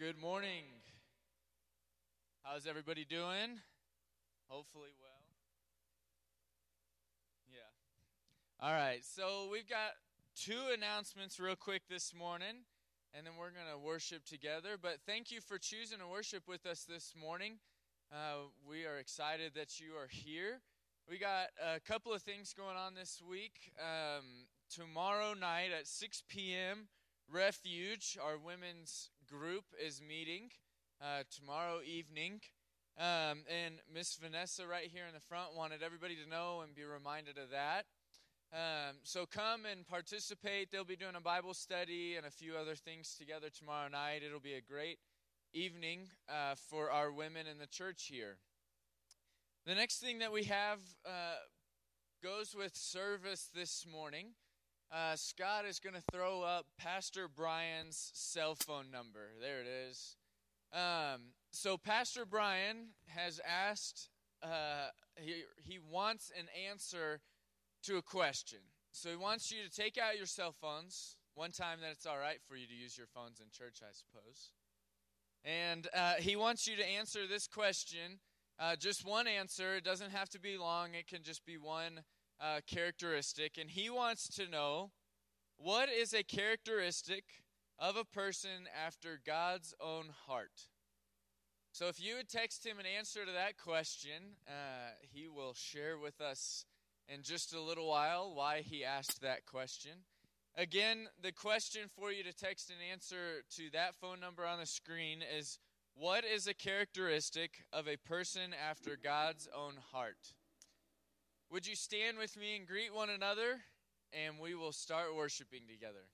Good morning. How's everybody doing? Hopefully well. Yeah. All right. So we've got two announcements real quick this morning, and then we're going to worship together. But thank you for choosing to worship with us this morning. Uh, we are excited that you are here. We got a couple of things going on this week. Um, tomorrow night at 6 p.m., Refuge, our women's group, is meeting uh, tomorrow evening. Um, and Miss Vanessa, right here in the front, wanted everybody to know and be reminded of that. Um, so come and participate. They'll be doing a Bible study and a few other things together tomorrow night. It'll be a great evening uh, for our women in the church here. The next thing that we have uh, goes with service this morning. Uh, Scott is going to throw up Pastor Brian's cell phone number. There it is. Um, so Pastor Brian has asked. Uh, he he wants an answer to a question. So he wants you to take out your cell phones. One time that it's all right for you to use your phones in church, I suppose. And uh, he wants you to answer this question. Uh, just one answer. It doesn't have to be long. It can just be one uh, characteristic, and he wants to know what is a characteristic of a person after God's own heart. So, if you would text him an answer to that question, uh, he will share with us in just a little while why he asked that question. Again, the question for you to text an answer to that phone number on the screen is What is a characteristic of a person after God's own heart? Would you stand with me and greet one another? And we will start worshiping together.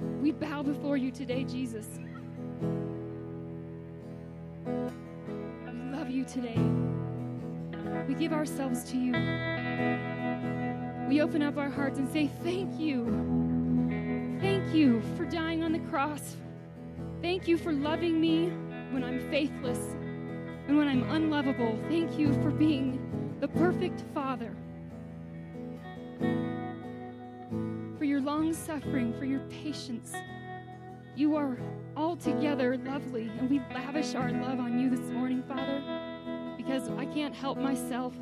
We bow before you today, Jesus. We love you today. We give ourselves to you. We open up our hearts and say, Thank you. Thank you for dying on the cross. Thank you for loving me when I'm faithless and when I'm unlovable. Thank you for being the perfect Father. Long suffering, for your patience. You are altogether lovely, and we lavish our love on you this morning, Father, because I can't help myself.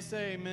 Say amen.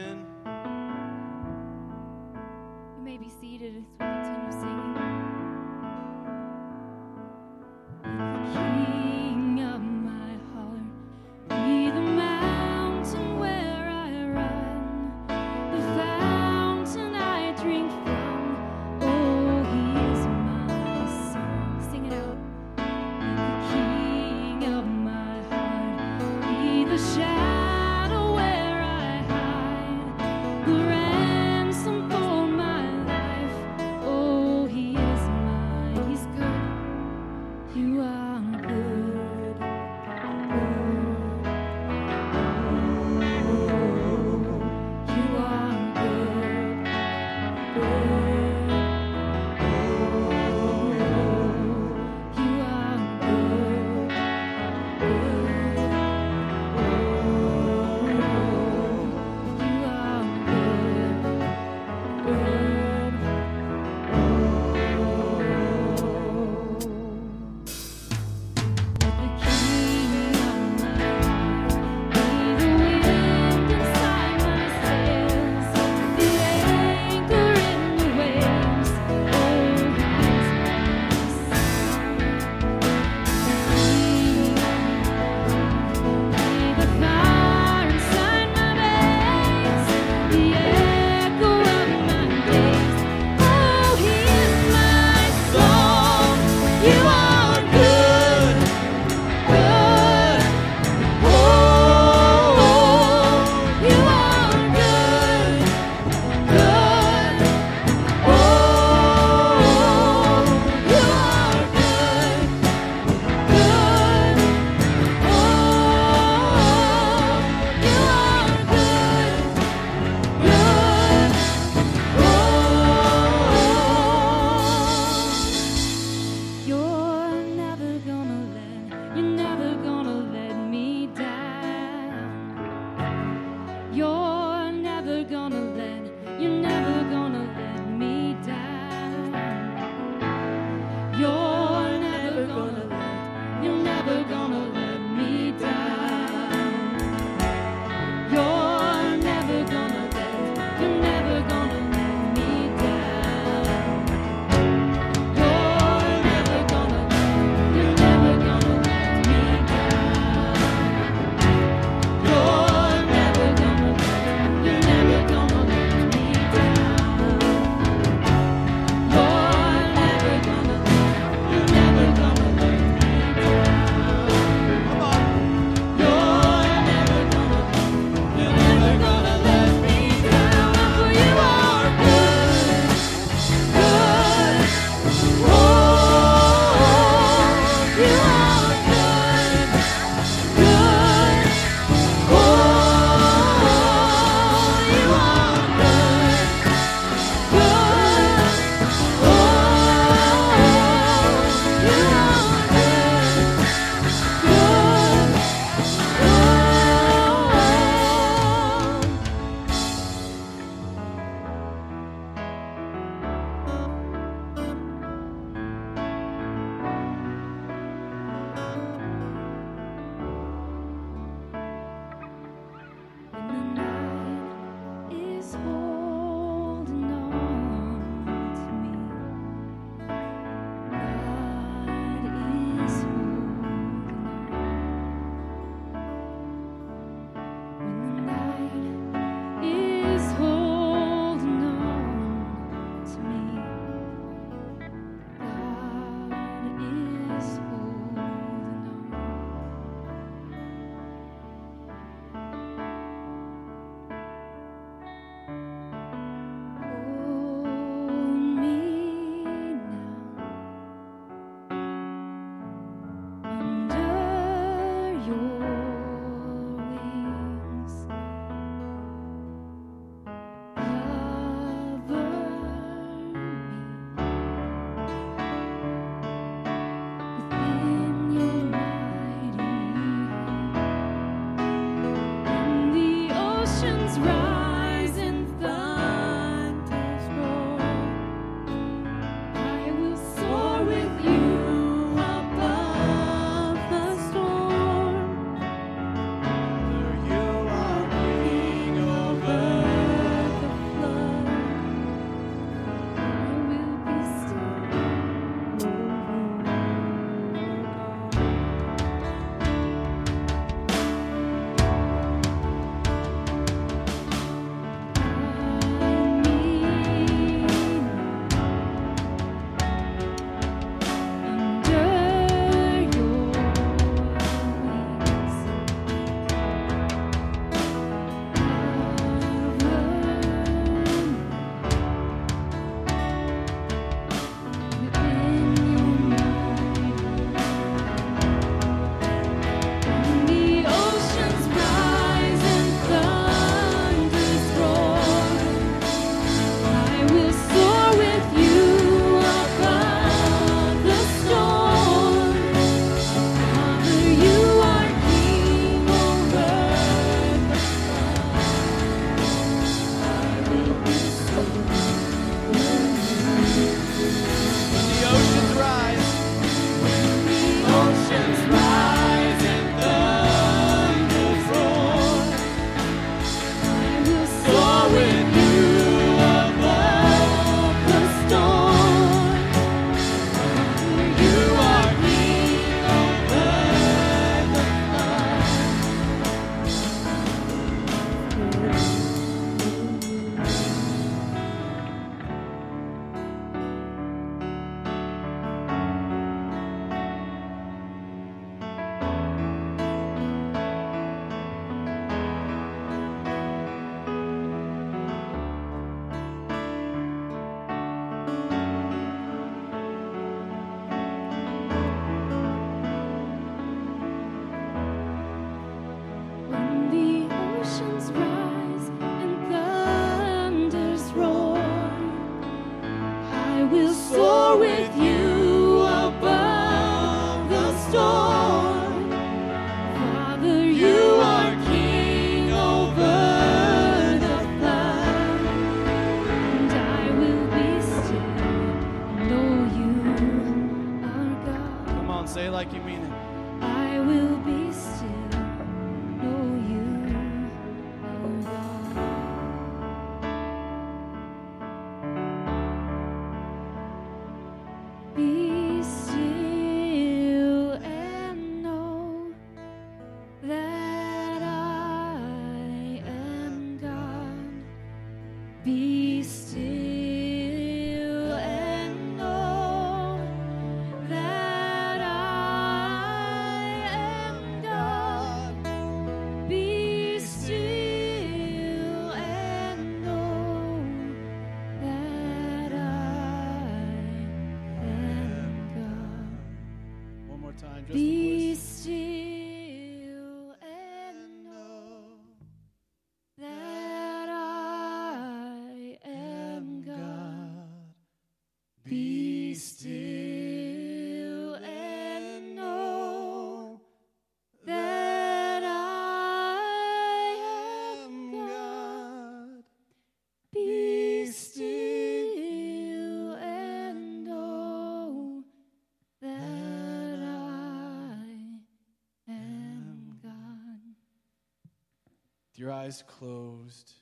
Eyes closed,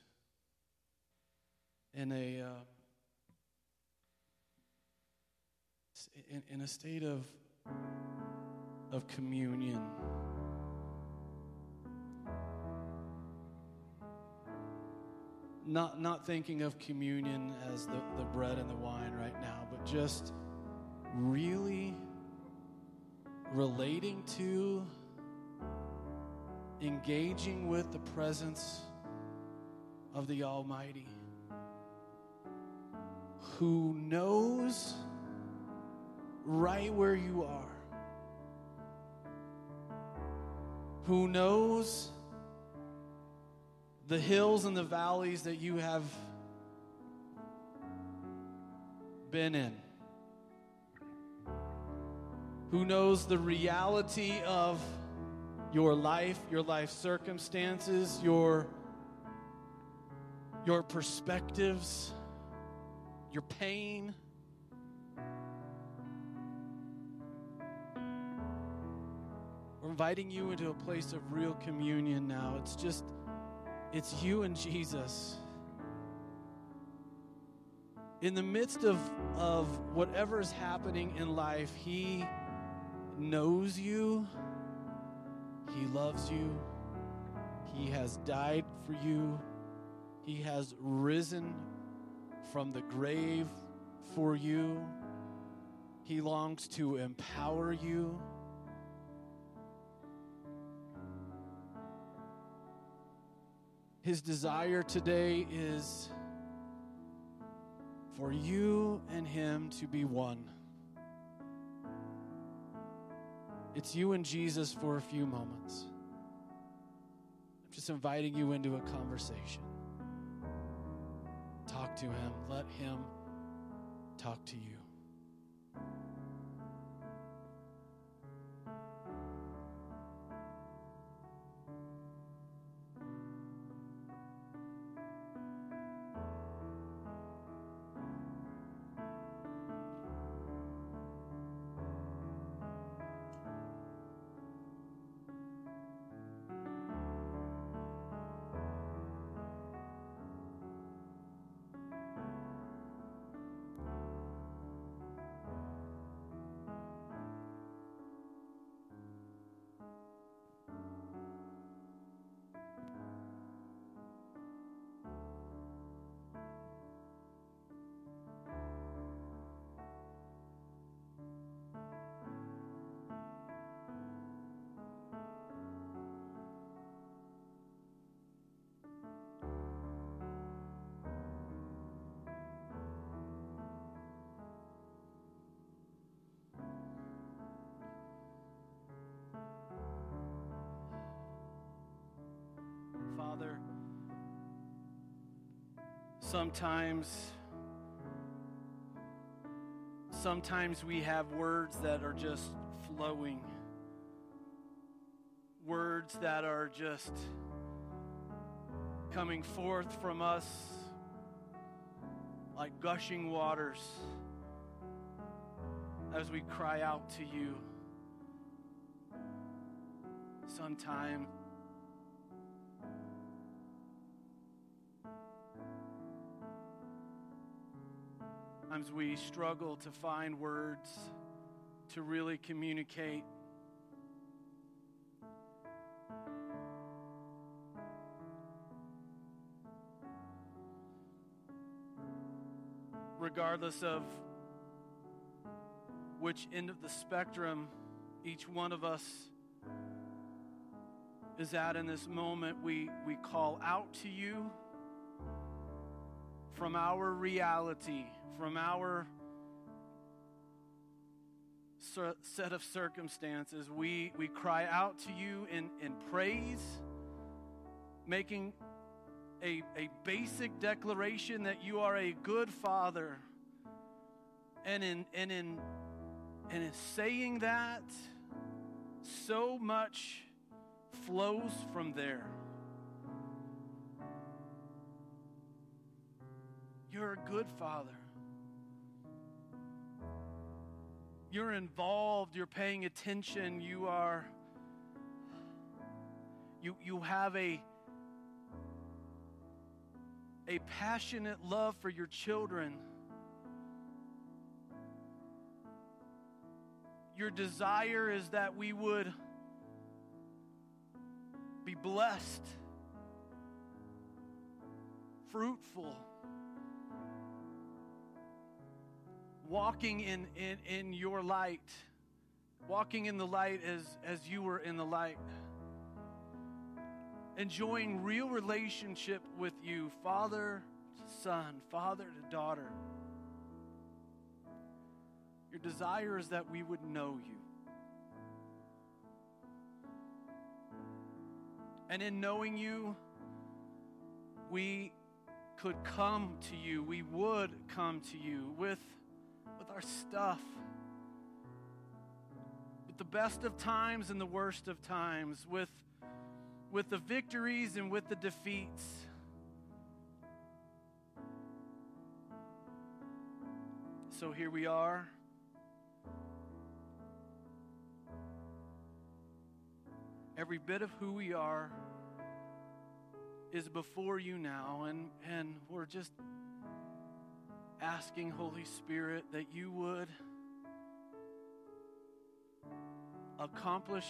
in a uh, in, in a state of of communion. Not not thinking of communion as the, the bread and the wine right now, but just really relating to engaging with the presence of the Almighty who knows right where you are, who knows the hills and the valleys that you have been in, who knows the reality of your life, your life circumstances, your your perspectives, your pain. We're inviting you into a place of real communion now. It's just it's you and Jesus. In the midst of of whatever is happening in life, he knows you. He loves you. He has died for you. He has risen from the grave for you. He longs to empower you. His desire today is for you and Him to be one. It's you and Jesus for a few moments. I'm just inviting you into a conversation. Talk to Him, let Him talk to you. Sometimes sometimes we have words that are just flowing. Words that are just coming forth from us like gushing waters as we cry out to you. Sometimes Sometimes we struggle to find words to really communicate. Regardless of which end of the spectrum each one of us is at in this moment, we, we call out to you from our reality, from our set of circumstances. We, we cry out to you in, in praise, making a, a basic declaration that you are a good father. And in, and, in, and in saying that, so much flows from there. You're a good father. You're involved, you're paying attention, you are you you have a a passionate love for your children. Your desire is that we would be blessed, fruitful, walking in, in, in your light, walking in the light as, as you were in the light enjoying real relationship with you, father to son, father to daughter. Your desire is that we would know you. And in knowing you, we could come to you, we would come to you with, our stuff. With the best of times and the worst of times, with with the victories and with the defeats. So here we are. Every bit of who we are is before you now, and, and we're just asking, Holy Spirit, that you would accomplish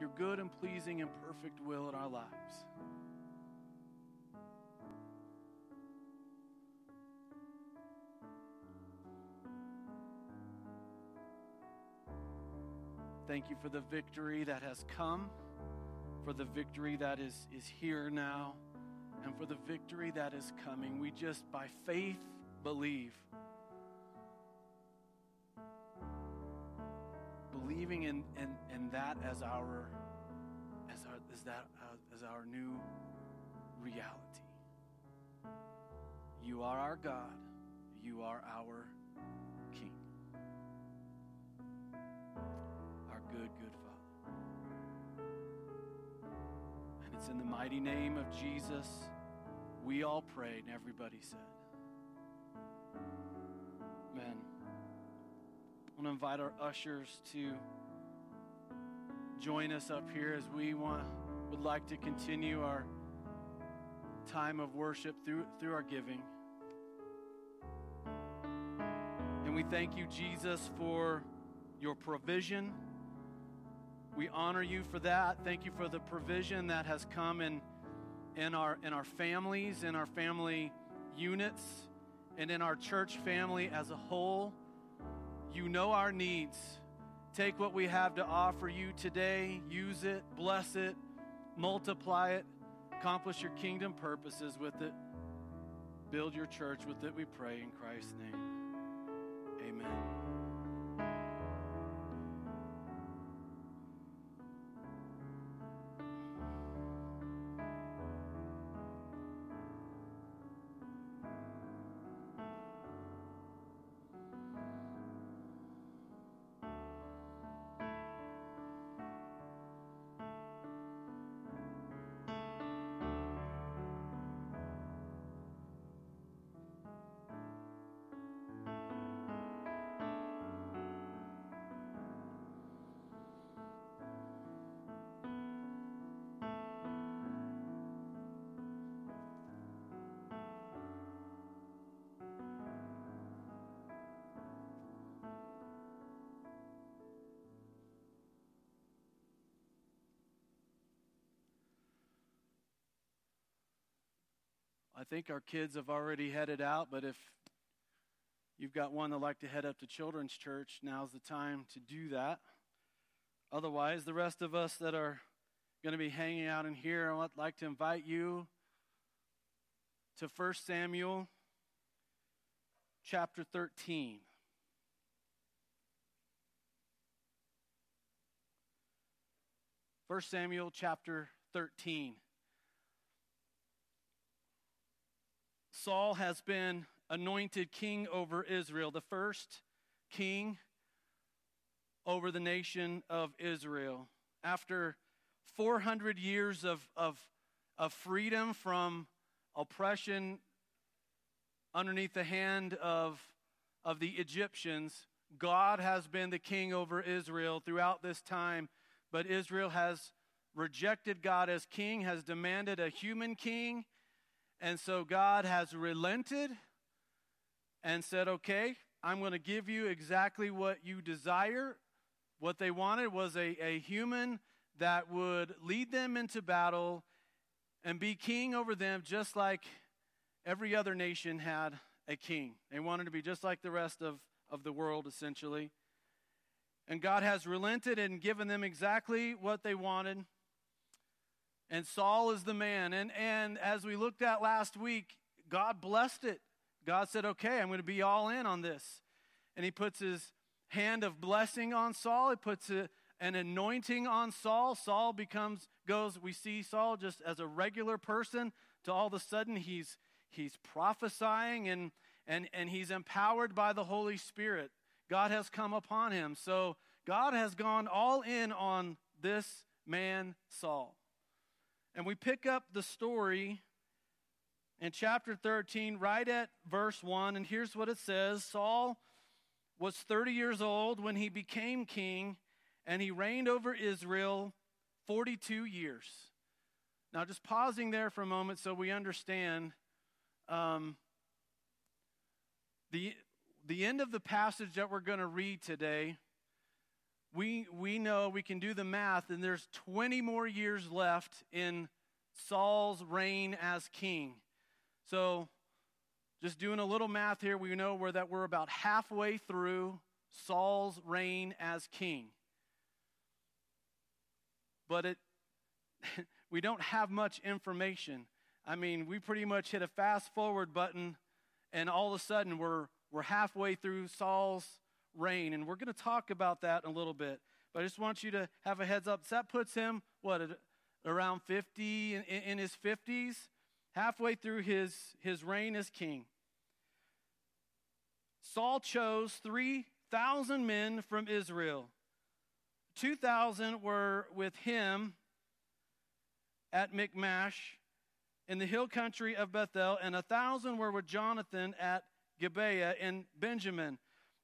your good and pleasing and perfect will in our lives. Thank you for the victory that has come, for the victory that is, is here now, and for the victory that is coming. We just, by faith, believe. believing in, in, in that as our as our as that uh, as our new reality. You are our God. You are our in the mighty name of Jesus we all prayed, and everybody said, Amen. I want to invite our ushers to join us up here as we want would like to continue our time of worship through through our giving. And we thank you Jesus for your provision. We honor you for that. Thank you for the provision that has come in in our in our families, in our family units, and in our church family as a whole. You know our needs. Take what we have to offer you today, use it, bless it, multiply it, accomplish your kingdom purposes with it. Build your church with it, we pray in Christ's name. Amen. Think our kids have already headed out, but if you've got one that like to head up to children's church, now's the time to do that. Otherwise, the rest of us that are going to be hanging out in here, I'd like to invite you to 1 Samuel chapter 13. First Samuel chapter 13. Saul has been anointed king over Israel, the first king over the nation of Israel. After 400 years of, of, of freedom from oppression underneath the hand of, of the Egyptians, God has been the king over Israel throughout this time, but Israel has rejected God as king, has demanded a human king. And so God has relented and said, Okay, I'm going to give you exactly what you desire. What they wanted was a, a human that would lead them into battle and be king over them, just like every other nation had a king. They wanted to be just like the rest of, of the world, essentially. And God has relented and given them exactly what they wanted. And Saul is the man. And, and as we looked at last week, God blessed it. God said, okay, I'm going to be all in on this. And he puts his hand of blessing on Saul. He puts a, an anointing on Saul. Saul becomes, goes, we see Saul just as a regular person to all of a sudden he's, he's prophesying and, and, and he's empowered by the Holy Spirit. God has come upon him. So God has gone all in on this man, Saul. And we pick up the story in chapter 13, right at verse 1. And here's what it says Saul was 30 years old when he became king, and he reigned over Israel 42 years. Now, just pausing there for a moment so we understand um, the, the end of the passage that we're going to read today. We, we know we can do the math, and there's 20 more years left in Saul's reign as king. So, just doing a little math here, we know where that we're about halfway through Saul's reign as king. But it we don't have much information. I mean, we pretty much hit a fast forward button and all of a sudden we're we're halfway through Saul's reign and we're going to talk about that in a little bit. But I just want you to have a heads up. So that puts him what around 50 in, in his 50s halfway through his, his reign as king. Saul chose 3,000 men from Israel. 2,000 were with him at Michmash in the hill country of Bethel, and a 1,000 were with Jonathan at Gibeah in Benjamin.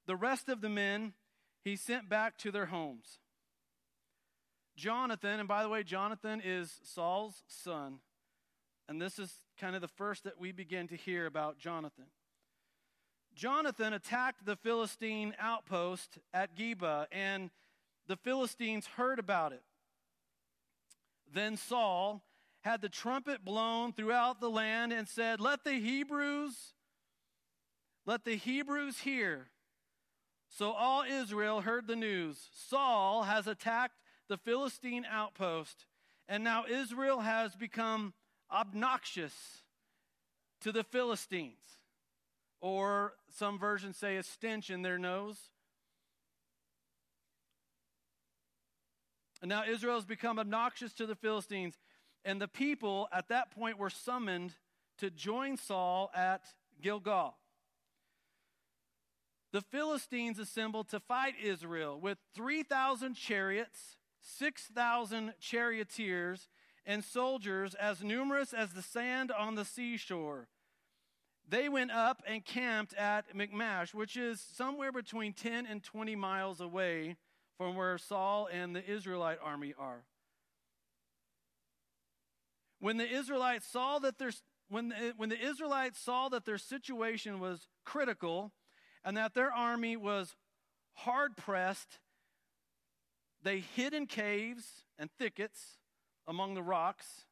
The rest of the men he sent back to their homes. Jonathan, and by the way, Jonathan is Saul's son. And this is kind of the first that we begin to hear about Jonathan. Jonathan attacked the Philistine outpost at Geba, and the Philistines heard about it. Then Saul had the trumpet blown throughout the land and said, Let the Hebrews, let the Hebrews hear. So all Israel heard the news. Saul has attacked the Philistine outpost, and now Israel has become obnoxious to the Philistines, or some versions say a stench in their nose. And now Israel has become obnoxious to the Philistines, and the people at that point were summoned to join Saul at Gilgal. The Philistines assembled to fight Israel with 3,000 chariots, 6,000 charioteers, and soldiers as numerous as the sand on the seashore. They went up and camped at Michmash, which is somewhere between 10 and 20 miles away from where Saul and the Israelite army are. When the Israelites saw that their when the, when the Israelites saw that their situation was critical and that their army was hard pressed, they hid in caves and thickets among the rocks.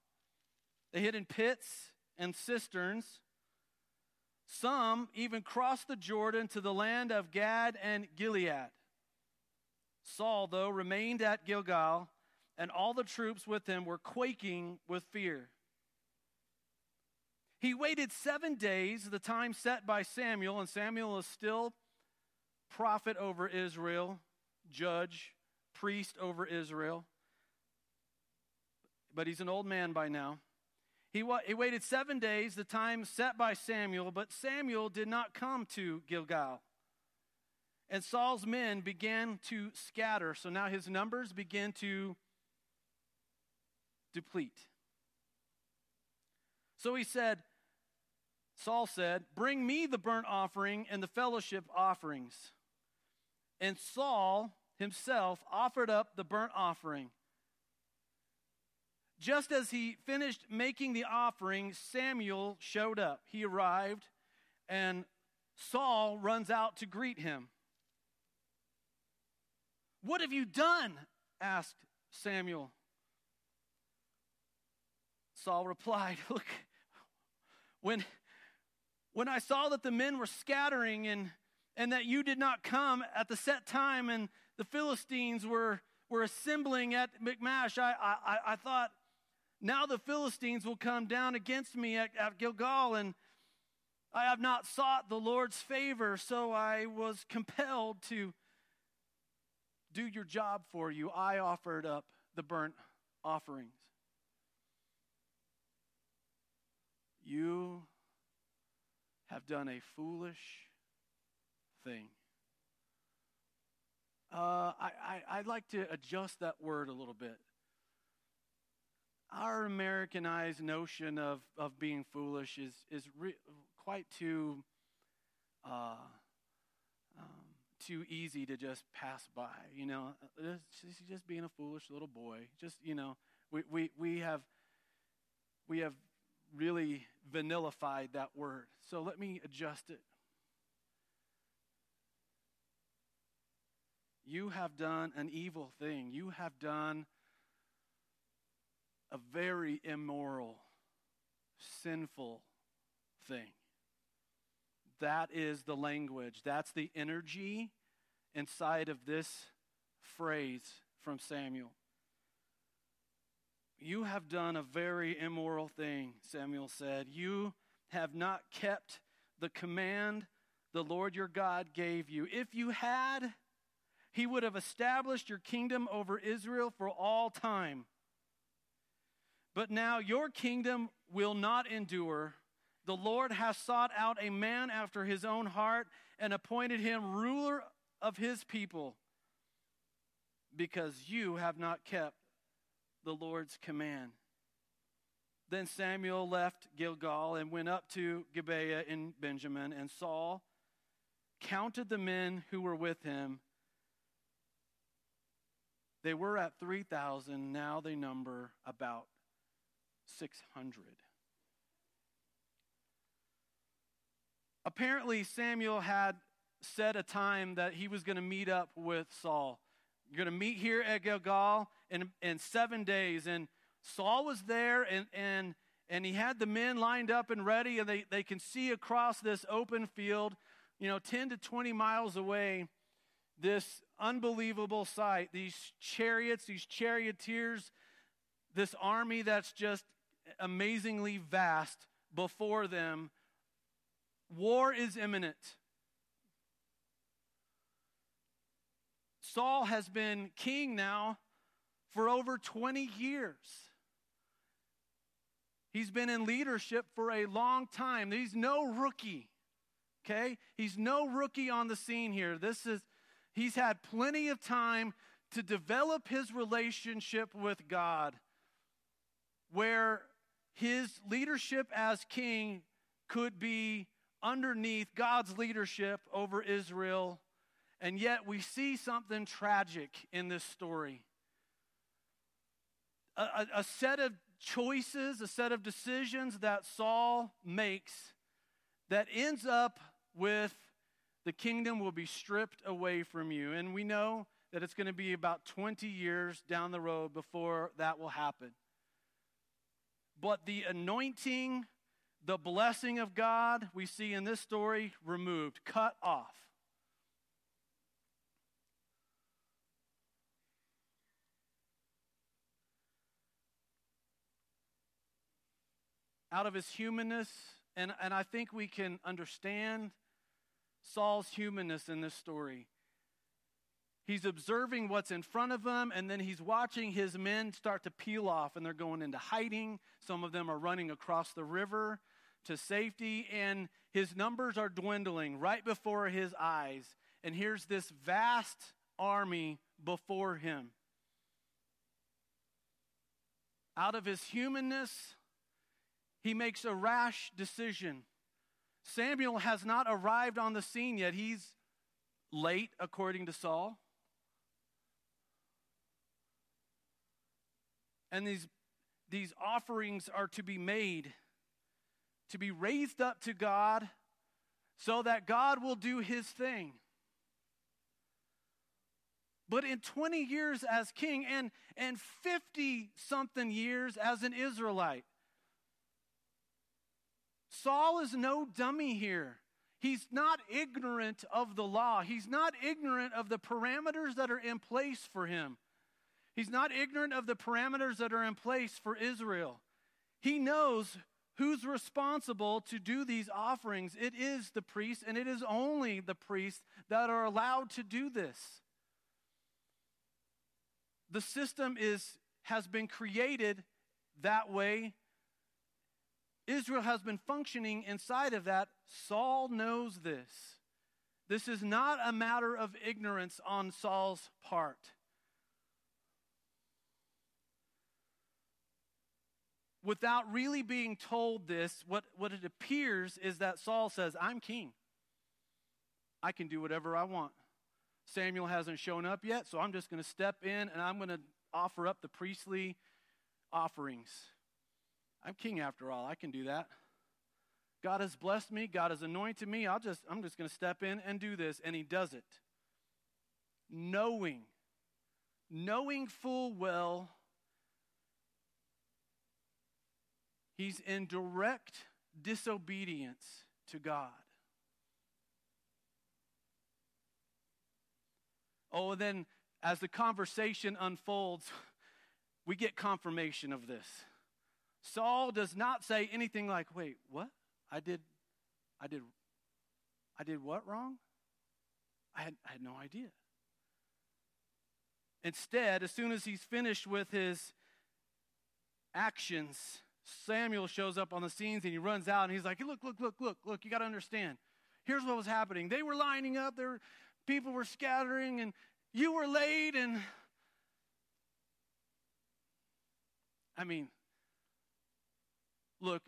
They hid in pits and cisterns. Some even crossed the Jordan to the land of Gad and Gilead. Saul, though, remained at Gilgal, and all the troops with him were quaking with fear. He waited seven days, the time set by Samuel, and Samuel is still prophet over Israel, judge, priest over Israel but he's an old man by now. He, wa- he waited seven days, the time set by Samuel, but Samuel did not come to Gilgal. And Saul's men began to scatter. So now his numbers begin to deplete. So he said, Saul said, Bring me the burnt offering and the fellowship offerings. And Saul himself offered up the burnt offering Just as he finished making the offering, Samuel showed up. He arrived, and Saul runs out to greet him. What have you done? asked Samuel. Saul replied, Look, when, when I saw that the men were scattering and, and that you did not come at the set time and the Philistines were, were assembling at Michmash, I, I, I thought, now the Philistines will come down against me at, at Gilgal, and I have not sought the Lord's favor, so I was compelled to do your job for you. I offered up the burnt offerings. You have done a foolish thing. Uh, I, I, I'd like to adjust that word a little bit. Our Americanized notion of, of being foolish is, is re- quite too, uh, um, too easy to just pass by. You know, just, just being a foolish little boy. Just, you know, we, we, we have, we have really vanillafied that word. So let me adjust it. You have done an evil thing. You have done a very immoral, sinful thing. That is the language. That's the energy inside of this phrase from Samuel. You have done a very immoral thing, Samuel said. You have not kept the command the Lord your God gave you. If you had, he would have established your kingdom over Israel for all time. But now your kingdom will not endure. The Lord has sought out a man after his own heart and appointed him ruler of his people because you have not kept the Lord's command. Then Samuel left Gilgal and went up to Gibeah in Benjamin, and Saul counted the men who were with him. They were at 3,000, now they number about 600. Apparently, Samuel had set a time that he was going to meet up with Saul. You're going to meet here at Gilgal in, in seven days. And Saul was there, and, and, and he had the men lined up and ready, and they, they can see across this open field, you know, 10 to 20 miles away, this unbelievable sight. These chariots, these charioteers, this army that's just amazingly vast before them. War is imminent. Saul has been king now for over 20 years. He's been in leadership for a long time. He's no rookie. Okay? He's no rookie on the scene here. This is he's had plenty of time to develop his relationship with God where his leadership as king could be underneath God's leadership over Israel. And yet we see something tragic in this story. A, a, a, set of choices, a set of decisions that Saul makes that ends up with the kingdom will be stripped away from you. And we know that it's going to be about 20 years down the road before that will happen. But the anointing, the blessing of God, we see in this story removed, cut off. Out of his humanness, and, and I think we can understand Saul's humanness in this story. He's observing what's in front of him, and then he's watching his men start to peel off, and they're going into hiding. Some of them are running across the river to safety, and his numbers are dwindling right before his eyes. And here's this vast army before him. Out of his humanness, he makes a rash decision. Samuel has not arrived on the scene yet. He's late, according to Saul. And these, these offerings are to be made, to be raised up to God, so that God will do his thing. But in 20 years as king and, and 50 something years as an Israelite, Saul is no dummy here. He's not ignorant of the law. He's not ignorant of the parameters that are in place for him. He's not ignorant of the parameters that are in place for Israel. He knows who's responsible to do these offerings. It is the priest, and it is only the priests that are allowed to do this. The system is, has been created that way. Israel has been functioning inside of that. Saul knows this. This is not a matter of ignorance on Saul's part. Without really being told this, what, what it appears is that Saul says, I'm king. I can do whatever I want. Samuel hasn't shown up yet, so I'm just going to step in and I'm going to offer up the priestly offerings. I'm king after all. I can do that. God has blessed me, God has anointed me. I'll just I'm just going to step in and do this and he does it. Knowing knowing full well he's in direct disobedience to God. Oh, and then as the conversation unfolds, we get confirmation of this. Saul does not say anything like, "Wait, what? I did I did I did what wrong? I had, I had no idea." Instead, as soon as he's finished with his actions, Samuel shows up on the scenes and he runs out and he's like, "Look, look, look, look, look, you got to understand. Here's what was happening. They were lining up, there people were scattering and you were late and I mean, look,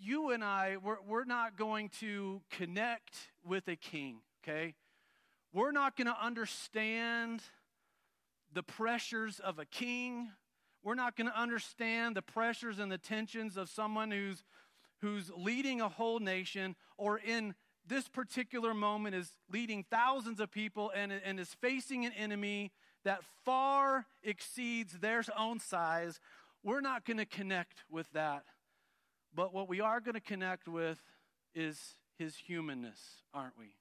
you and I, we're, we're not going to connect with a king, okay? We're not going to understand the pressures of a king. We're not going to understand the pressures and the tensions of someone who's, who's leading a whole nation or in this particular moment is leading thousands of people and, and is facing an enemy that far exceeds their own size. We're not going to connect with that. But what we are going to connect with is his humanness, aren't we?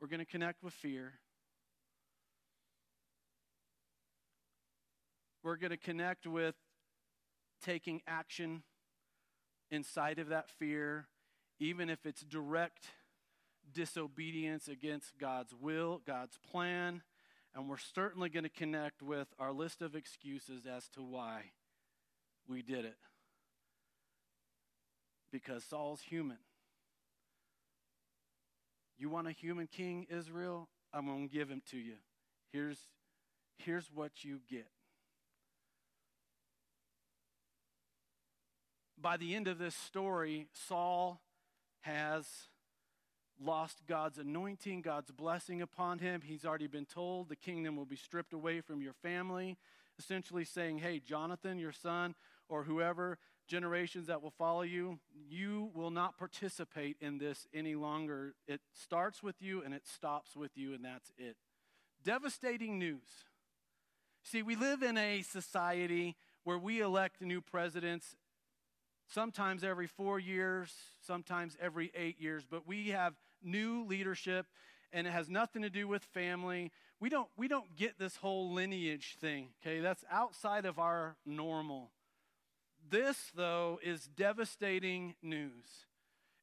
We're going to connect with fear. We're going to connect with taking action inside of that fear, even if it's direct disobedience against God's will, God's plan. And we're certainly going to connect with our list of excuses as to why we did it. Because Saul's human. You want a human king, Israel? I'm going to give him to you. Here's, here's what you get. By the end of this story, Saul has lost God's anointing, God's blessing upon him. He's already been told the kingdom will be stripped away from your family, essentially saying, Hey, Jonathan, your son, or whoever, generations that will follow you, you will not participate in this any longer. It starts with you and it stops with you, and that's it. Devastating news. See, we live in a society where we elect new presidents sometimes every four years, sometimes every eight years, but we have new leadership and it has nothing to do with family. We don't, we don't get this whole lineage thing, okay? That's outside of our normal. This, though, is devastating news.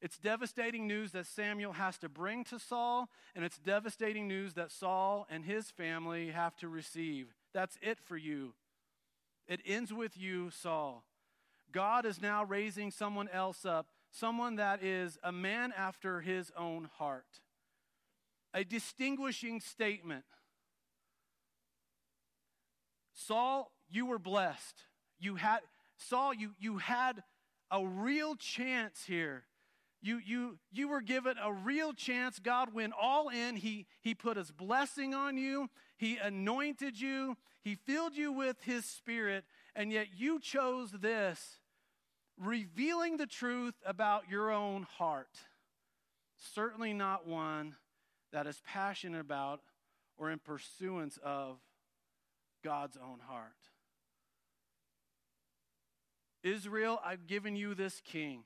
It's devastating news that Samuel has to bring to Saul, and it's devastating news that Saul and his family have to receive. That's it for you. It ends with you, Saul. God is now raising someone else up, someone that is a man after his own heart. A distinguishing statement. Saul, you were blessed. You had Saul, you, you had a real chance here. You, you, you were given a real chance. God went all in. He, he put his blessing on you. He anointed you, He filled you with His Spirit, and yet you chose this, revealing the truth about your own heart. Certainly not one that is passionate about or in pursuance of God's own heart. Israel, I've given you this king.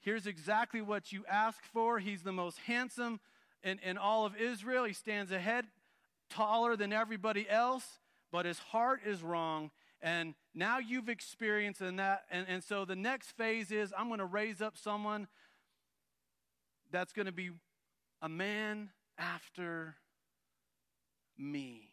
Here's exactly what you asked for. He's the most handsome in, in all of Israel. He stands ahead, taller than everybody else, but his heart is wrong. And now you've experienced in that. And, and so the next phase is I'm going to raise up someone that's going to be a man after me.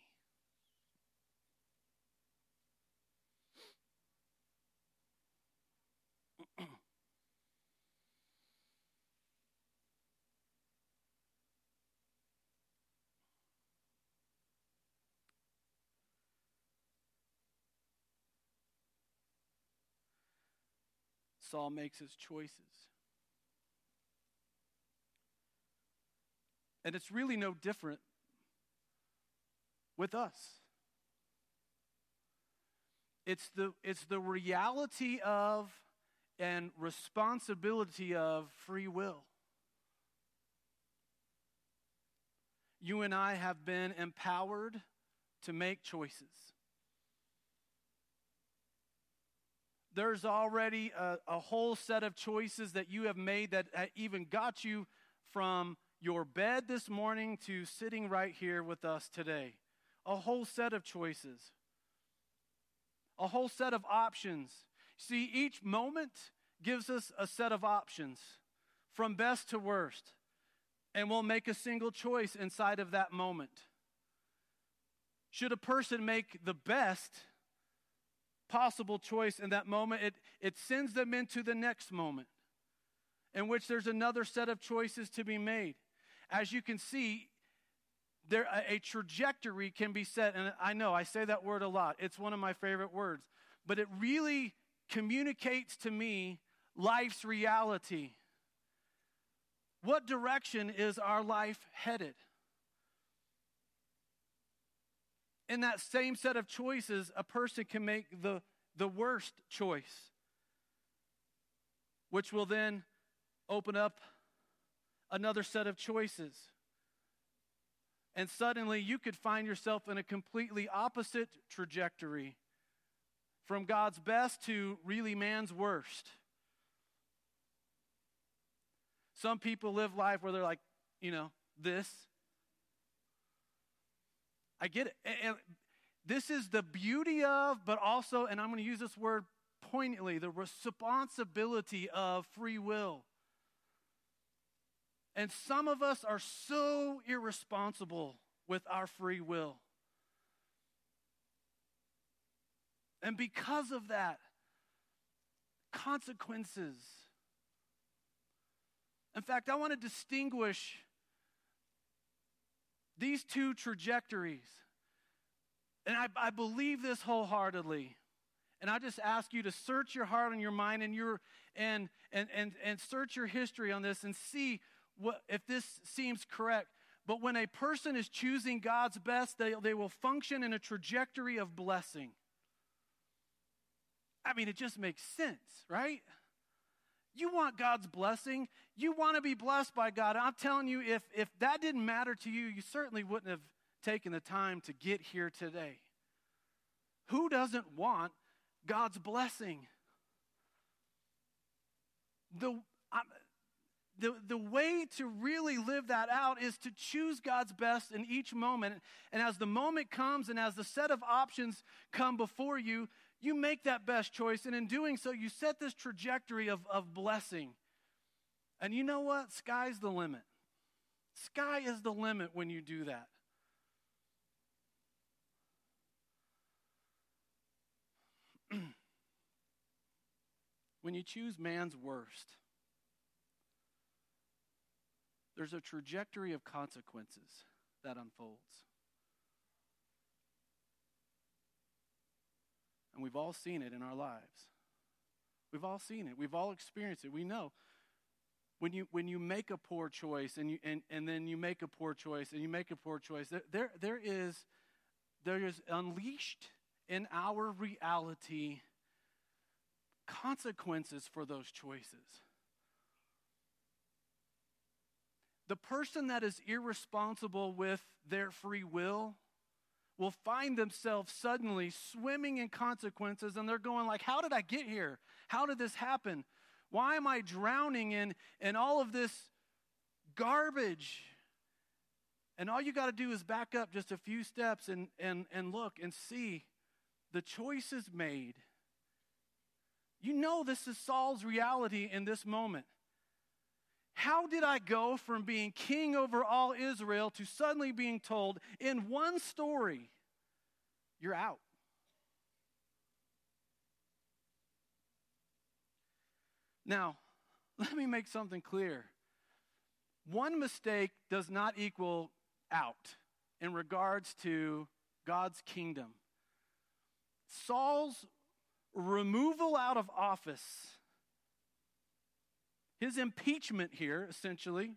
Saul makes his choices. And it's really no different with us. It's the, it's the reality of and responsibility of free will. You and I have been empowered to make choices. There's already a, a whole set of choices that you have made that even got you from your bed this morning to sitting right here with us today. A whole set of choices, a whole set of options. See, each moment gives us a set of options from best to worst, and we'll make a single choice inside of that moment. Should a person make the best possible choice in that moment, it, it sends them into the next moment in which there's another set of choices to be made. As you can see, there a, trajectory can be set, and I know I say that word a lot. It's one of my favorite words, but it really communicates to me life's reality. What direction is our life headed? In that same set of choices, a person can make the, the worst choice, which will then open up another set of choices. And suddenly you could find yourself in a completely opposite trajectory from God's best to really man's worst. Some people live life where they're like, you know, this. I get it. And- this is the beauty of, but also, and I'm going to use this word poignantly, the responsibility of free will. And some of us are so irresponsible with our free will. And because of that, consequences. In fact, I want to distinguish these two trajectories. And I, I believe this wholeheartedly. And I just ask you to search your heart and your mind and your and and and, and search your history on this and see what if this seems correct. But when a person is choosing God's best, they, they will function in a trajectory of blessing. I mean, it just makes sense, right? You want God's blessing. You want to be blessed by God. I'm telling you, if, if that didn't matter to you, you certainly wouldn't have taken the time to get here today. Who doesn't want God's blessing? The, I'm, the, the way to really live that out is to choose God's best in each moment. And as the moment comes and as the set of options come before you, you make that best choice. And in doing so, you set this trajectory of, of blessing. And you know what? Sky's the limit. Sky is the limit when you do that. when you choose man's worst, there's a trajectory of consequences that unfolds. And we've all seen it in our lives. We've all seen it. We've all experienced it. We know. when you when you make a poor choice and you and, and then you make a poor choice and you make a poor choice there there, there is there is unleashed in our reality consequences for those choices the person that is irresponsible with their free will will find themselves suddenly swimming in consequences and they're going like how did i get here? How did this happen? Why am i drowning in in all of this garbage? And all you got to do is back up just a few steps and and and look and see the choices made. You know this is saul's reality in this moment how did I go from being king over all Israel to suddenly being told in one story, you're out? Now, let me make something clear. One mistake does not equal out in regards to God's kingdom. Saul's removal out of office his impeachment here, essentially,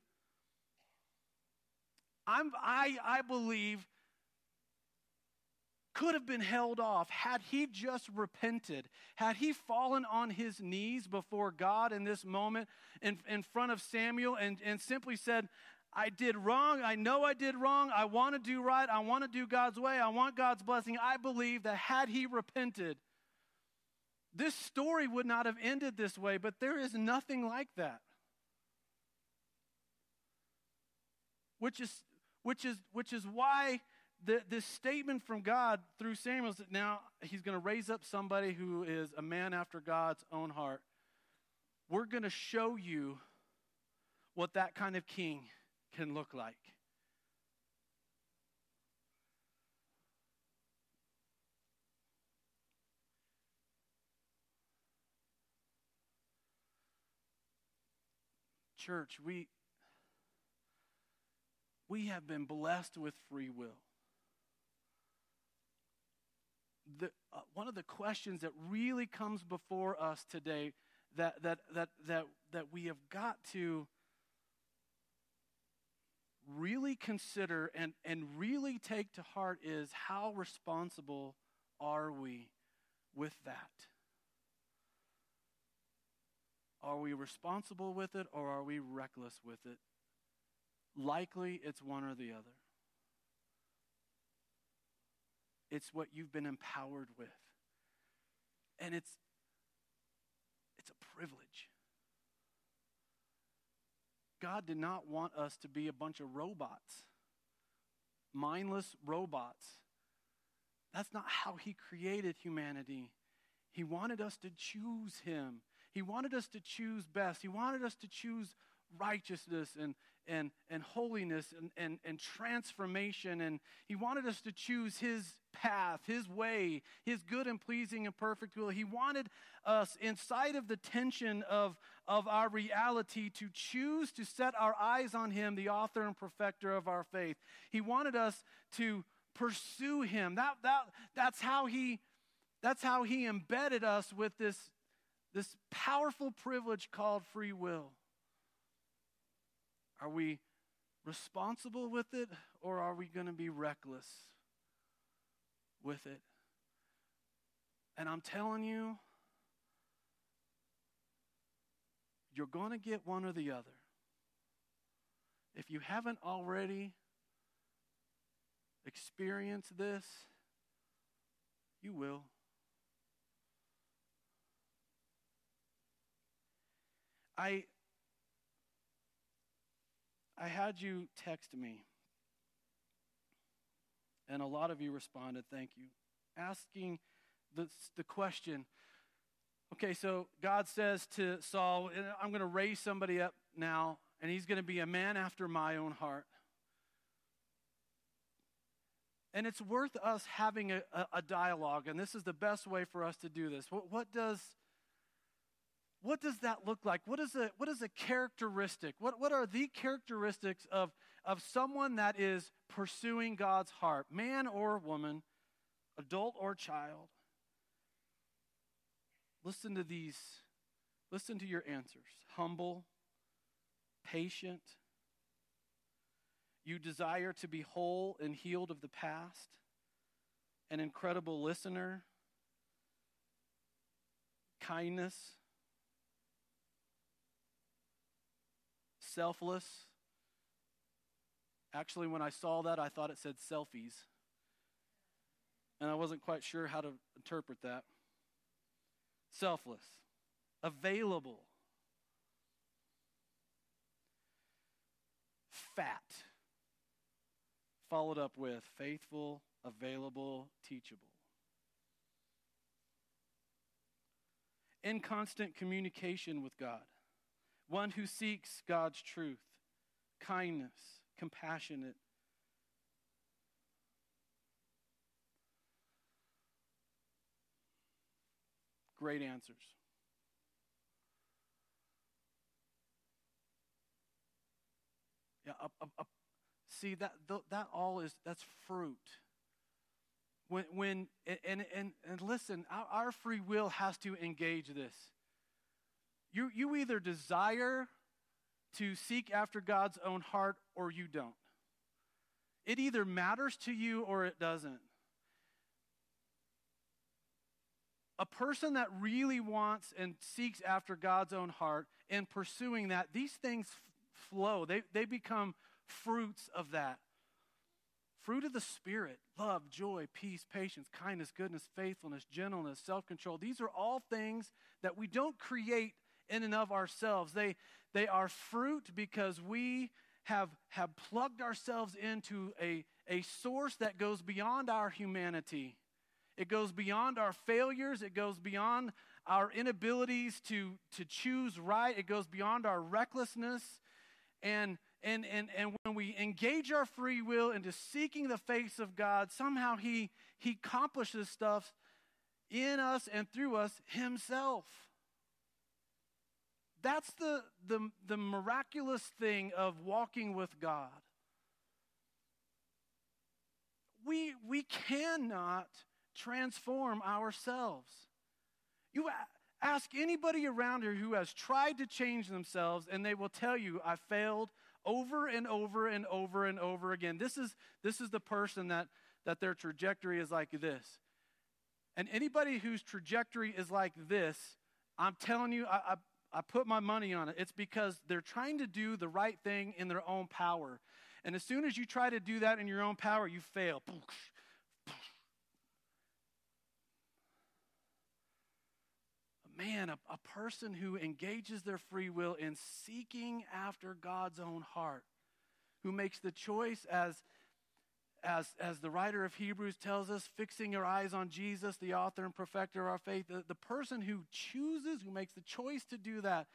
I'm, I, I believe, could have been held off had he just repented, had he fallen on his knees before God in this moment in, in front of Samuel and, and simply said, I did wrong. I know I did wrong. I want to do right. I want to do God's way. I want God's blessing. I believe that had he repented, this story would not have ended this way, but there is nothing like that. Which is, which is, which is why the, this statement from God through Samuel is that now he's going to raise up somebody who is a man after God's own heart. We're going to show you what that kind of king can look like. Church, we we have been blessed with free will. The, uh, one of the questions that really comes before us today that, that, that, that, that we have got to really consider and, and really take to heart is how responsible are we with that? Are we responsible with it or are we reckless with it? Likely it's one or the other. It's what you've been empowered with. And it's it's a privilege. God did not want us to be a bunch of robots. Mindless robots. That's not how he created humanity. He wanted us to choose him. He wanted us to choose best. He wanted us to choose righteousness and, and, and holiness and, and, and transformation. And He wanted us to choose His path, His way, His good and pleasing and perfect will. He wanted us, inside of the tension of, of our reality, to choose to set our eyes on Him, the author and perfecter of our faith. He wanted us to pursue Him. That, that, that's, how he, that's how He embedded us with this, this powerful privilege called free will. Are we responsible with it or are we going to be reckless with it? And I'm telling you, you're going to get one or the other. If you haven't already experienced this, you will. I I had you text me, and a lot of you responded, thank you, asking the, the question okay, so God says to Saul, I'm going to raise somebody up now, and he's going to be a man after my own heart. And it's worth us having a, a, dialogue, and this is the best way for us to do this. What, what does what does that look like? What is a, what is a characteristic? What, what are the characteristics of, of someone that is pursuing God's heart, man or woman, adult or child? Listen to these, listen to your answers humble, patient. You desire to be whole and healed of the past, an incredible listener, kindness, selfless. Actually, when I saw that, I thought it said selfies. And I wasn't quite sure how to interpret that. Selfless, available, fat, followed up with faithful, available, teachable. In constant communication with God, one who seeks God's truth, kindness, compassionate. Great answers. Yeah, up, up, up. see that th- that all is that's fruit. When when and and and listen, our, our free will has to engage this. You you either desire to seek after God's own heart or you don't. It either matters to you or it doesn't. A person that really wants and seeks after God's own heart and pursuing that, these things f- flow. They, they become fruits of that. Fruit of the Spirit love, joy, peace, patience, kindness, goodness, faithfulness, gentleness, self control. These are all things that we don't create in and of ourselves. They, they are fruit because we have, have plugged ourselves into a, a source that goes beyond our humanity. It goes beyond our failures. It goes beyond our inabilities to, to choose right. It goes beyond our recklessness. And, and, and, and when we engage our free will into seeking the face of God, somehow He, he accomplishes stuff in us and through us Himself. That's the, the, the miraculous thing of walking with God. We, we cannot transform ourselves. You ask anybody around here who has tried to change themselves, and they will tell you, I failed over and over and over and over again. This is, this is the person that, that their trajectory is like this. And anybody whose trajectory is like this, I'm telling you, I, I, put my money on it. It's because they're trying to do the right thing in their own power. And as soon as you try to do that in your own power, you fail. Man, a, a person who engages their free will in seeking after God's own heart, who makes the choice as as, as the writer of Hebrews tells us, fixing your eyes on Jesus, the author and perfecter of our faith, the, the person who chooses, who makes the choice to do that,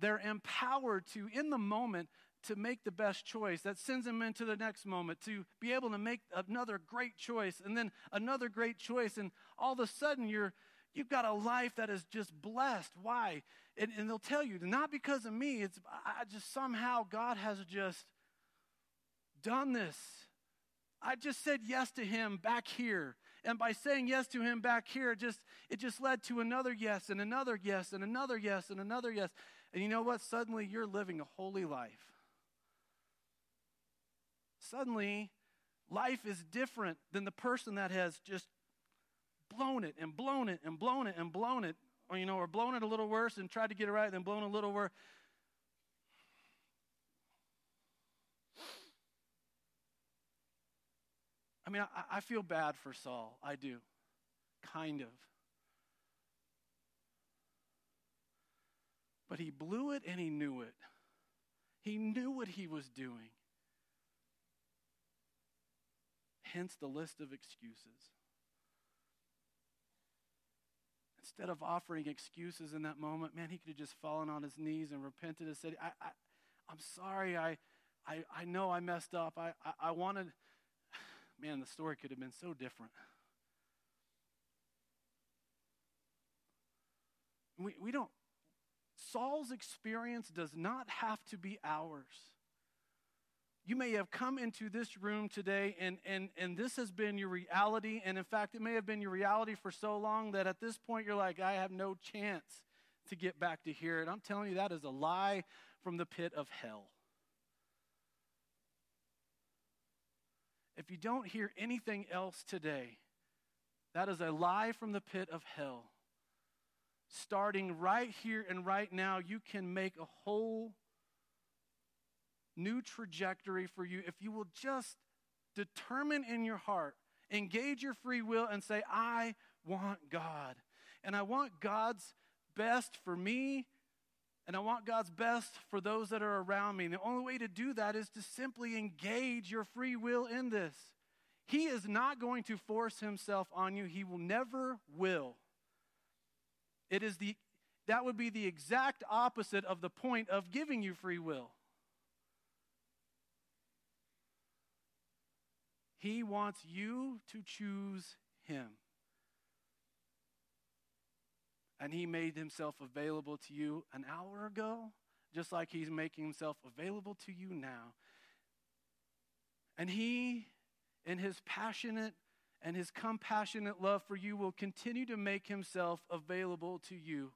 they're empowered to, in the moment, to make the best choice. That sends them into the next moment to be able to make another great choice and then another great choice. And all of a sudden, you're, you've got a life that is just blessed. Why? And, and they'll tell you, not because of me, it's I just somehow God has just done this. I just said yes to him back here. And by saying yes to him back here, it just it just led to another yes and another yes and another yes and another yes. And you know what? Suddenly you're living a holy life. Suddenly, life is different than the person that has just blown it and blown it and blown it and blown it, or you know, or blown it a little worse and tried to get it right, then blown a little worse. I mean, I, I feel bad for Saul. I do. Kind of. But he blew it and he knew it. He knew what he was doing. Hence the list of excuses. Instead of offering excuses in that moment, man, he could have just fallen on his knees and repented and said, I, I, I'm sorry. I, I, I know I messed up. I, I, I wanted man, the story could have been so different. We, we don't, Saul's experience does not have to be ours. You may have come into this room today and, and, and this has been your reality. And in fact, it may have been your reality for so long that at this point you're like, I have no chance to get back to here. And I'm telling you, that is a lie from the pit of hell. If you don't hear anything else today, that is a lie from the pit of hell. Starting right here and right now, you can make a whole new trajectory for you if you will just determine in your heart, engage your free will, and say, I want God. And I want God's best for me, and I want God's best for those that are around me. And the only way to do that is to simply engage your free will in this. He is not going to force himself on you, he will never will. It is the that would be the exact opposite of the point of giving you free will. He wants you to choose him. And he made himself available to you an hour ago, just like he's making himself available to you now. And he, in his passionate and his compassionate love for you, will continue to make himself available to you.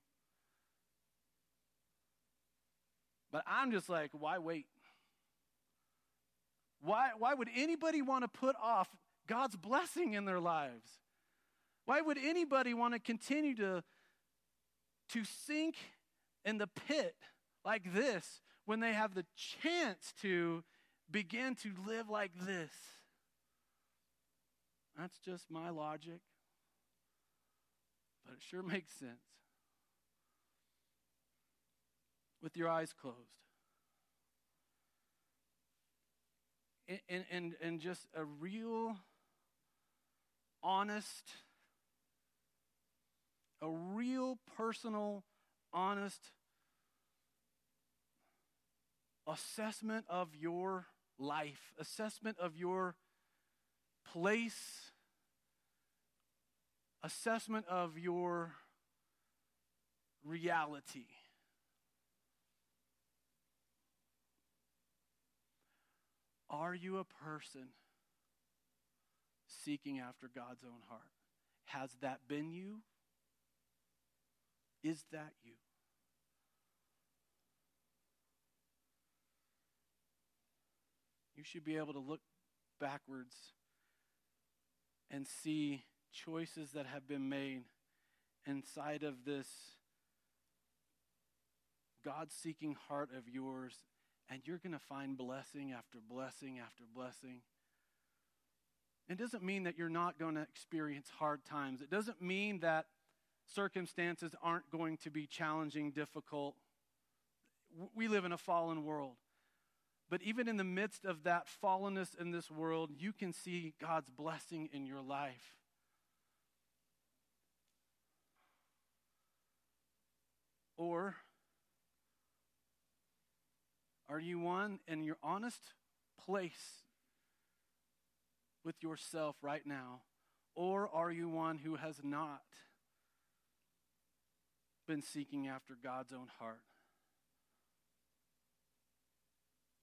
But I'm just like, why wait? Why, why would anybody want to put off God's blessing in their lives? Why would anybody want to continue to, to sink in the pit like this when they have the chance to begin to live like this? That's just my logic, but it sure makes sense. With your eyes closed. and, and, and just a real, honest, a real personal, honest assessment of your life, assessment of your place, assessment of your reality. Are you a person seeking after God's own heart? Has that been you? Is that you? You should be able to look backwards and see choices that have been made inside of this God seeking heart of yours and you're going to find blessing after blessing after blessing. It doesn't mean that you're not going to experience hard times. It doesn't mean that circumstances aren't going to be challenging, difficult. We live in a fallen world. But even in the midst of that fallenness in this world, you can see God's blessing in your life. Or are you one in your honest place with yourself right now? Or are you one who has not been seeking after God's own heart?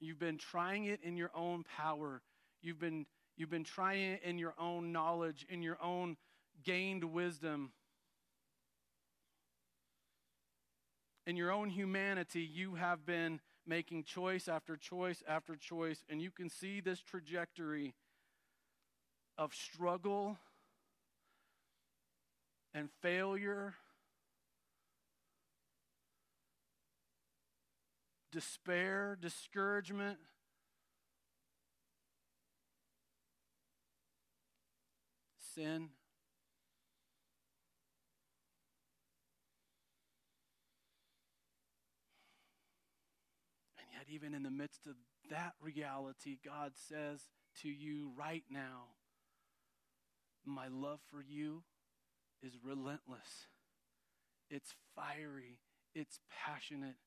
You've been trying it in your own power. You've been, you've been trying it in your own knowledge, in your own gained wisdom. In your own humanity, you have been making choice after choice after choice, and you can see this trajectory of struggle and failure, despair, discouragement. Sin. And yet, even in the midst of that reality, God says to you right now, My love for you is relentless, it's fiery, it's passionate,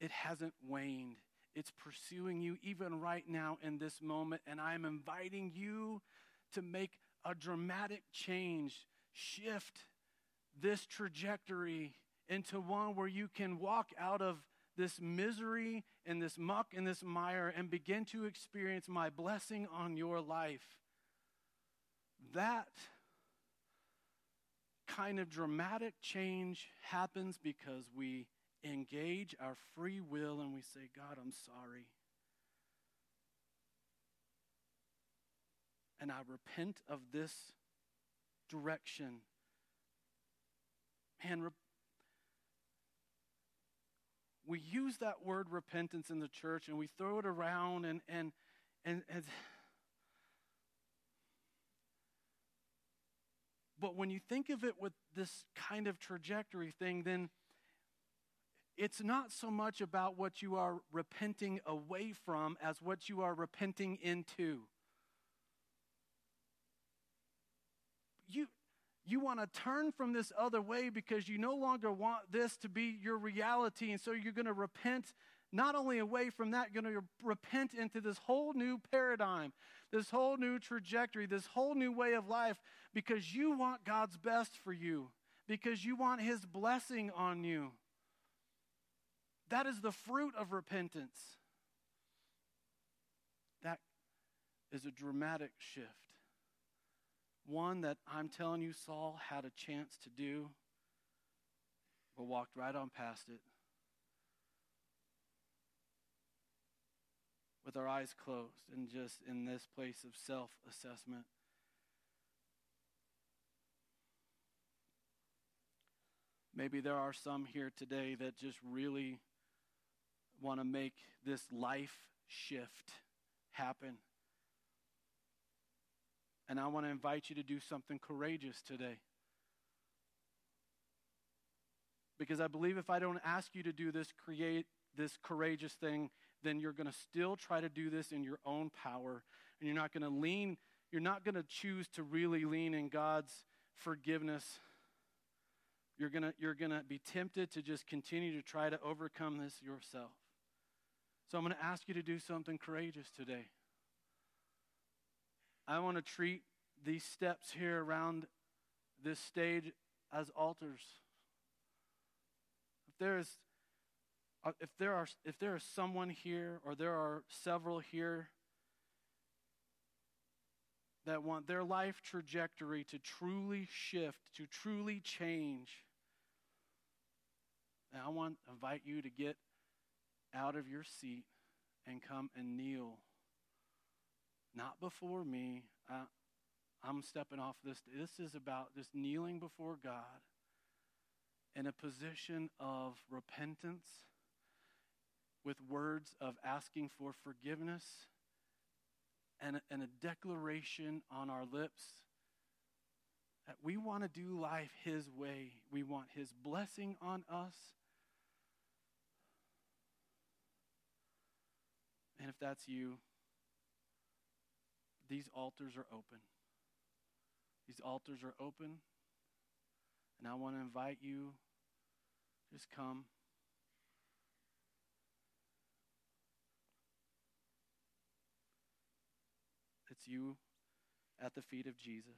it hasn't waned. It's pursuing you even right now in this moment, and I'm inviting you to make a dramatic change, shift this trajectory into one where you can walk out of this misery and this muck and this mire and begin to experience my blessing on your life. That kind of dramatic change happens because we engage our free will and we say, God, I'm sorry. And I repent of this direction. Man, re- we use that word repentance in the church and we throw it around and and and, and but when you think of it with this kind of trajectory thing then it's not so much about what you are repenting away from as what you are repenting into you you want to turn from this other way because you no longer want this to be your reality. And so you're going to repent not only away from that, you're going to repent into this whole new paradigm, this whole new trajectory, this whole new way of life because you want God's best for you, because you want His blessing on you. That is the fruit of repentance. That is a dramatic shift one that I'm telling you Saul had a chance to do, but walked right on past it. With our eyes closed and just in this place of self assessment. Maybe there are some here today that just really want to make this life shift happen. And I want to invite you to do something courageous today. Because I believe if I don't ask you to do this, create this courageous thing, then you're going to still try to do this in your own power. And you're not going to lean, you're not going to choose to really lean in God's forgiveness. You're going to you're going to be tempted to just continue to try to overcome this yourself. So I'm going to ask you to do something courageous today. I want to treat these steps here around this stage as altars. If there is uh, if there are if there is someone here or there are several here that want their life trajectory to truly shift, to truly change, and I want to invite you to get out of your seat and come and kneel not before me. I, I'm stepping off this. This is about just kneeling before God in a position of repentance with words of asking for forgiveness and and a declaration on our lips that we want to do life His way. We want His blessing on us. And if that's you, these altars are open. These altars are open. And I want to invite you, just come. It's you at the feet of Jesus.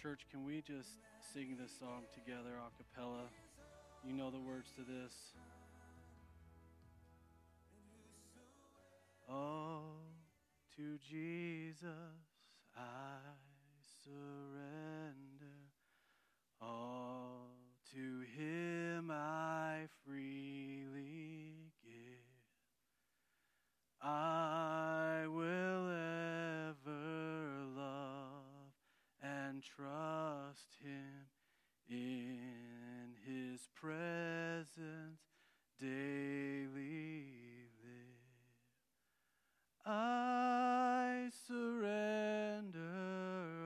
Church, can we just sing this song together a cappella? You know the words to this. Oh, to Jesus I surrender. All to Him I freely give. I will and trust Him in His presence daily live. I surrender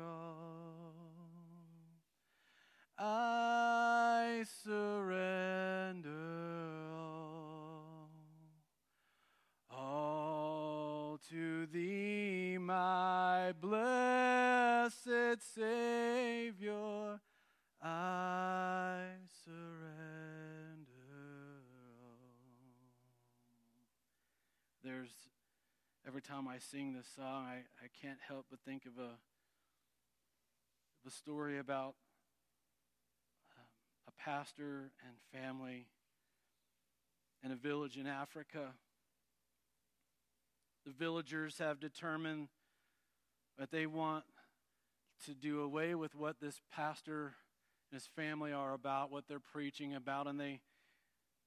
all. I surrender all. All to thee, my blessed Savior, I surrender. There's every time I sing this song, I, I can't help but think of a, of a story about um, a pastor and family in a village in Africa. The villagers have determined that they want to do away with what this pastor and his family are about, what they're preaching about, and they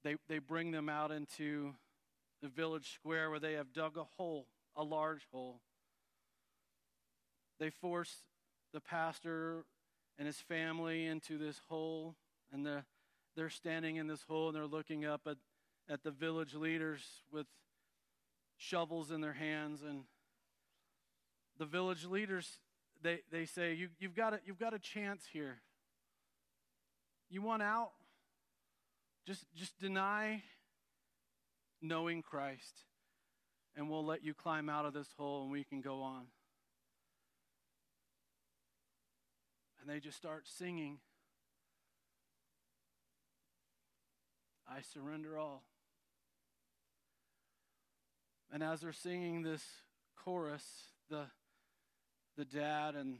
they they bring them out into the village square where they have dug a hole, a large hole. They force the pastor and his family into this hole, and the, they're standing in this hole and they're looking up at, at the village leaders with shovels in their hands. And the village leaders, they, they say, you, you've, got a, you've got a chance here. You want out? Just, just deny knowing Christ, and we'll let you climb out of this hole and we can go on. And they just start singing, I surrender all. And as they're singing this chorus, the, the dad and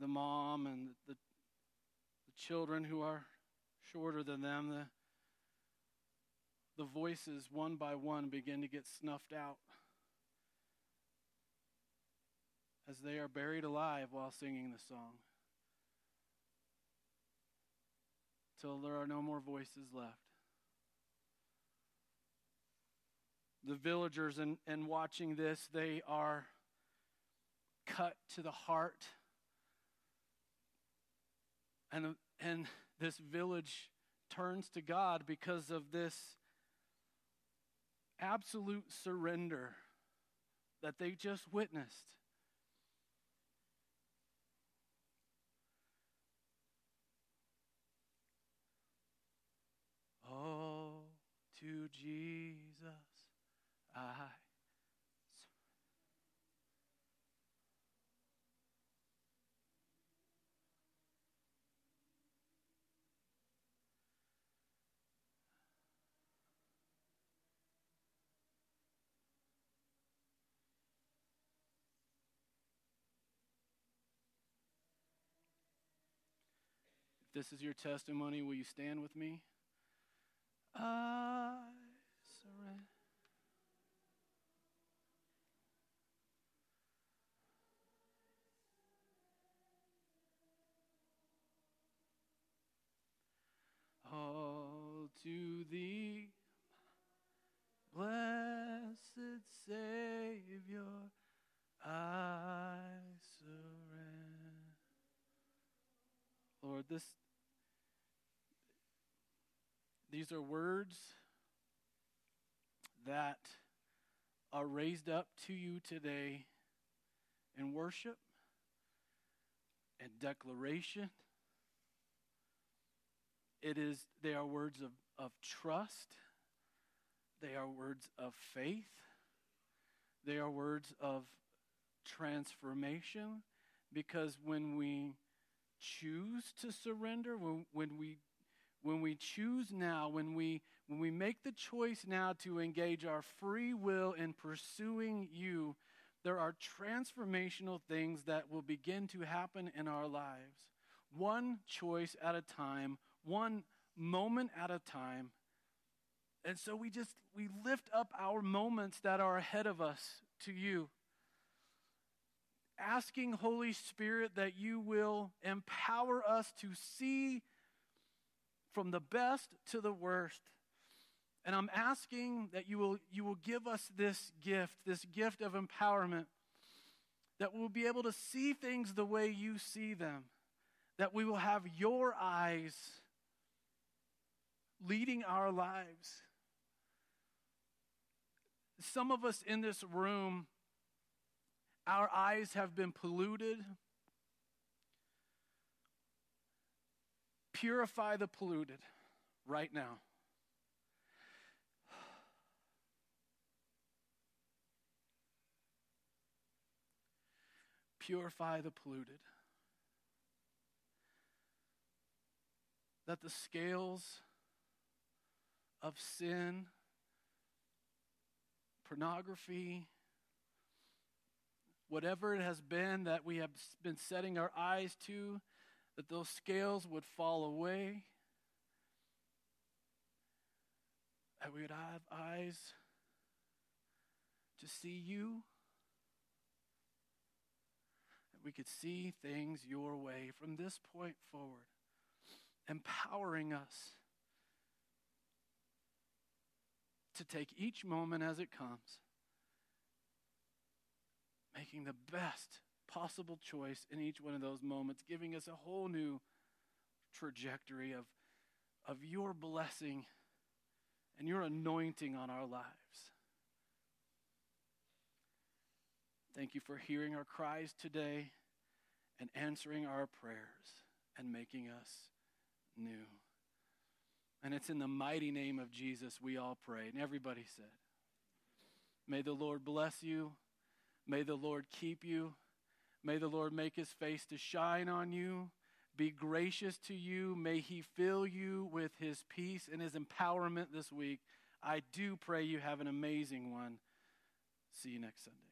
the mom and the, the children who are shorter than them, the, the voices one by one begin to get snuffed out as they are buried alive while singing the song. Till there are no more voices left. The villagers, and, in watching this, they are cut to the heart. And, and this village turns to God because of this absolute surrender that they just witnessed. Oh, to Jesus I. this is your testimony, will you stand with me? I surrender. All to thee, blessed Savior, I surrender. Lord, this these are words that are raised up to you today in worship and declaration. It is they are words of, of trust. They are words of faith. They are words of transformation because when we choose to surrender, when, when we when we choose now, when we when we make the choice now to engage our free will in pursuing you, there are transformational things that will begin to happen in our lives, one choice at a time, one moment at a time. And so we just we lift up our moments that are ahead of us to you. Asking Holy Spirit that you will empower us to see from the best to the worst. And I'm asking that you will, you will give us this gift, this gift of empowerment, that we'll be able to see things the way you see them, that we will have your eyes leading our lives. Some of us in this room, our eyes have been polluted. Purify the polluted right now. Purify the polluted. That the scales of sin, pornography, whatever it has been that we have been setting our eyes to, that those scales would fall away, that we would have eyes to see you, that we could see things your way. From this point forward, empowering us to take each moment as it comes, making the best possible choice in each one of those moments, giving us a whole new trajectory of, of your blessing and your anointing on our lives. Thank you for hearing our cries today and answering our prayers and making us new. And it's in the mighty name of Jesus we all pray. And everybody said, May the Lord bless you. May the Lord keep you. May the Lord make his face to shine on you, be gracious to you. May he fill you with his peace and his empowerment this week. I do pray you have an amazing one. See you next Sunday.